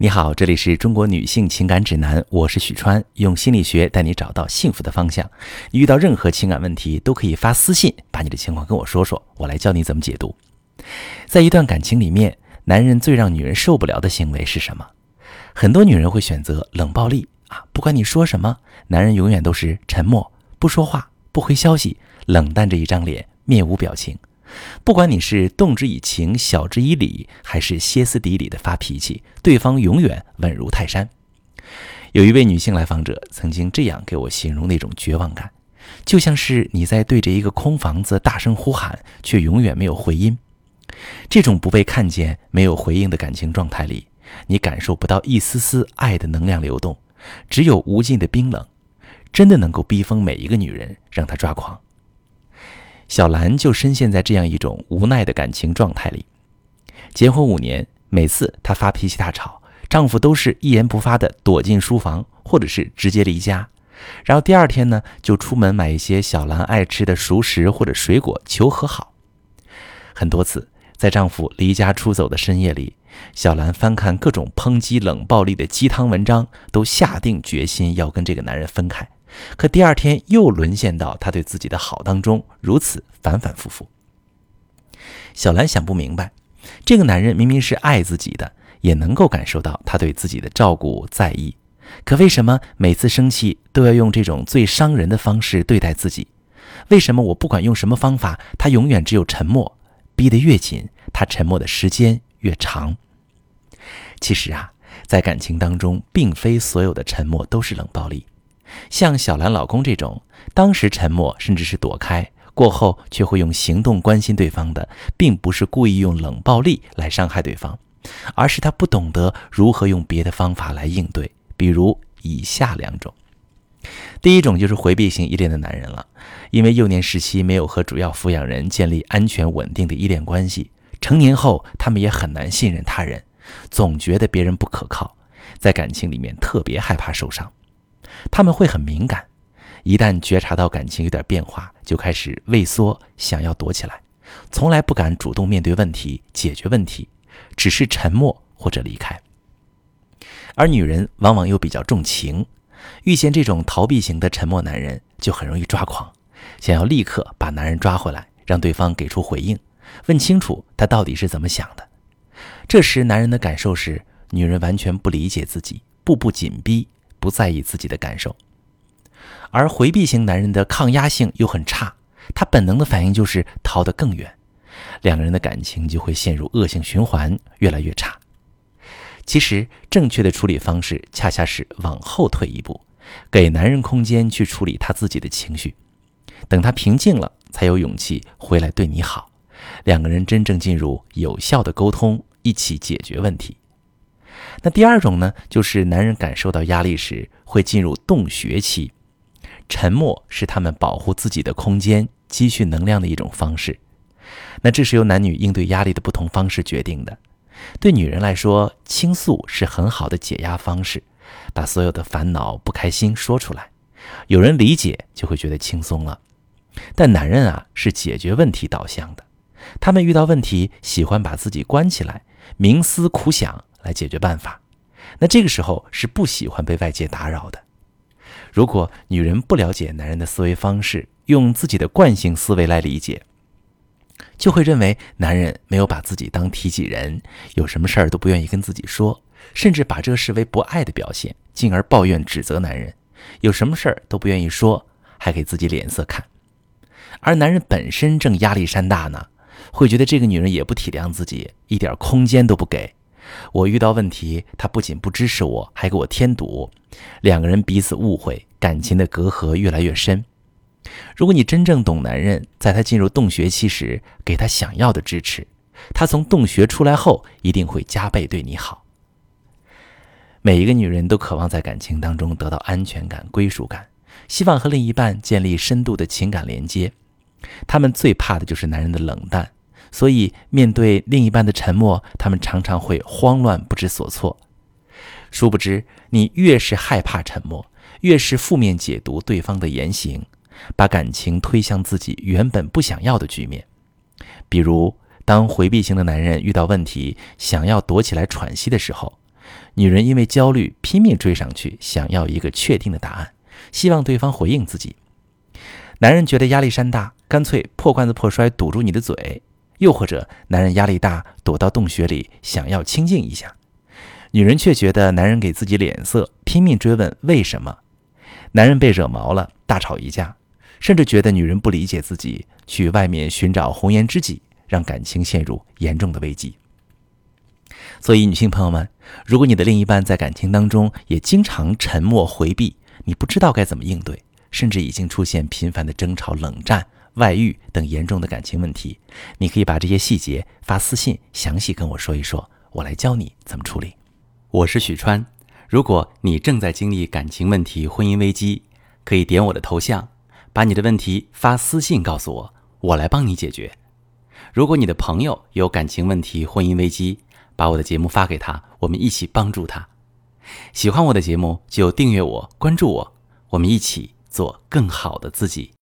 你好，这里是中国女性情感指南，我是许川，用心理学带你找到幸福的方向。遇到任何情感问题，都可以发私信，把你的情况跟我说说，我来教你怎么解读。在一段感情里面，男人最让女人受不了的行为是什么？很多女人会选择冷暴力啊，不管你说什么，男人永远都是沉默，不说话，不回消息，冷淡着一张脸，面无表情。不管你是动之以情、晓之以理，还是歇斯底里的发脾气，对方永远稳如泰山。有一位女性来访者曾经这样给我形容那种绝望感，就像是你在对着一个空房子大声呼喊，却永远没有回音。这种不被看见、没有回应的感情状态里，你感受不到一丝丝爱的能量流动，只有无尽的冰冷，真的能够逼疯每一个女人，让她抓狂。小兰就深陷在这样一种无奈的感情状态里。结婚五年，每次她发脾气大吵，丈夫都是一言不发的躲进书房，或者是直接离家。然后第二天呢，就出门买一些小兰爱吃的熟食或者水果求和好。很多次，在丈夫离家出走的深夜里，小兰翻看各种抨击冷暴力的鸡汤文章，都下定决心要跟这个男人分开。可第二天又沦陷到他对自己的好当中，如此反反复复。小兰想不明白，这个男人明明是爱自己的，也能够感受到他对自己的照顾在意，可为什么每次生气都要用这种最伤人的方式对待自己？为什么我不管用什么方法，他永远只有沉默？逼得越紧，他沉默的时间越长。其实啊，在感情当中，并非所有的沉默都是冷暴力。像小兰老公这种，当时沉默甚至是躲开，过后却会用行动关心对方的，并不是故意用冷暴力来伤害对方，而是他不懂得如何用别的方法来应对。比如以下两种：第一种就是回避型依恋的男人了，因为幼年时期没有和主要抚养人建立安全稳定的依恋关系，成年后他们也很难信任他人，总觉得别人不可靠，在感情里面特别害怕受伤。他们会很敏感，一旦觉察到感情有点变化，就开始畏缩，想要躲起来，从来不敢主动面对问题、解决问题，只是沉默或者离开。而女人往往又比较重情，遇见这种逃避型的沉默男人，就很容易抓狂，想要立刻把男人抓回来，让对方给出回应，问清楚他到底是怎么想的。这时，男人的感受是，女人完全不理解自己，步步紧逼。不在意自己的感受，而回避型男人的抗压性又很差，他本能的反应就是逃得更远，两个人的感情就会陷入恶性循环，越来越差。其实，正确的处理方式恰恰是往后退一步，给男人空间去处理他自己的情绪，等他平静了，才有勇气回来对你好，两个人真正进入有效的沟通，一起解决问题。那第二种呢，就是男人感受到压力时会进入洞穴期，沉默是他们保护自己的空间、积蓄能量的一种方式。那这是由男女应对压力的不同方式决定的。对女人来说，倾诉是很好的解压方式，把所有的烦恼、不开心说出来，有人理解就会觉得轻松了。但男人啊，是解决问题导向的，他们遇到问题喜欢把自己关起来，冥思苦想。来解决办法，那这个时候是不喜欢被外界打扰的。如果女人不了解男人的思维方式，用自己的惯性思维来理解，就会认为男人没有把自己当提起人，有什么事儿都不愿意跟自己说，甚至把这视为不爱的表现，进而抱怨指责男人，有什么事儿都不愿意说，还给自己脸色看。而男人本身正压力山大呢，会觉得这个女人也不体谅自己，一点空间都不给。我遇到问题，他不仅不支持我，还给我添堵，两个人彼此误会，感情的隔阂越来越深。如果你真正懂男人，在他进入洞穴期时，给他想要的支持，他从洞穴出来后，一定会加倍对你好。每一个女人都渴望在感情当中得到安全感、归属感，希望和另一半建立深度的情感连接。她们最怕的就是男人的冷淡。所以，面对另一半的沉默，他们常常会慌乱不知所措。殊不知，你越是害怕沉默，越是负面解读对方的言行，把感情推向自己原本不想要的局面。比如，当回避型的男人遇到问题，想要躲起来喘息的时候，女人因为焦虑拼命追上去，想要一个确定的答案，希望对方回应自己。男人觉得压力山大，干脆破罐子破摔，堵住你的嘴；又或者，男人压力大，躲到洞穴里，想要清静一下。女人却觉得男人给自己脸色，拼命追问为什么。男人被惹毛了，大吵一架，甚至觉得女人不理解自己，去外面寻找红颜知己，让感情陷入严重的危机。所以，女性朋友们，如果你的另一半在感情当中也经常沉默回避，你不知道该怎么应对，甚至已经出现频繁的争吵、冷战、外遇等严重的感情问题，你可以把这些细节发私信详细跟我说一说，我来教你怎么处理。我是许川，如果你正在经历感情问题、婚姻危机，可以点我的头像，把你的问题发私信告诉我，我来帮你解决。如果你的朋友有感情问题、婚姻危机，把我的节目发给他，我们一起帮助他。喜欢我的节目就订阅我、关注我，我们一起做更好的自己。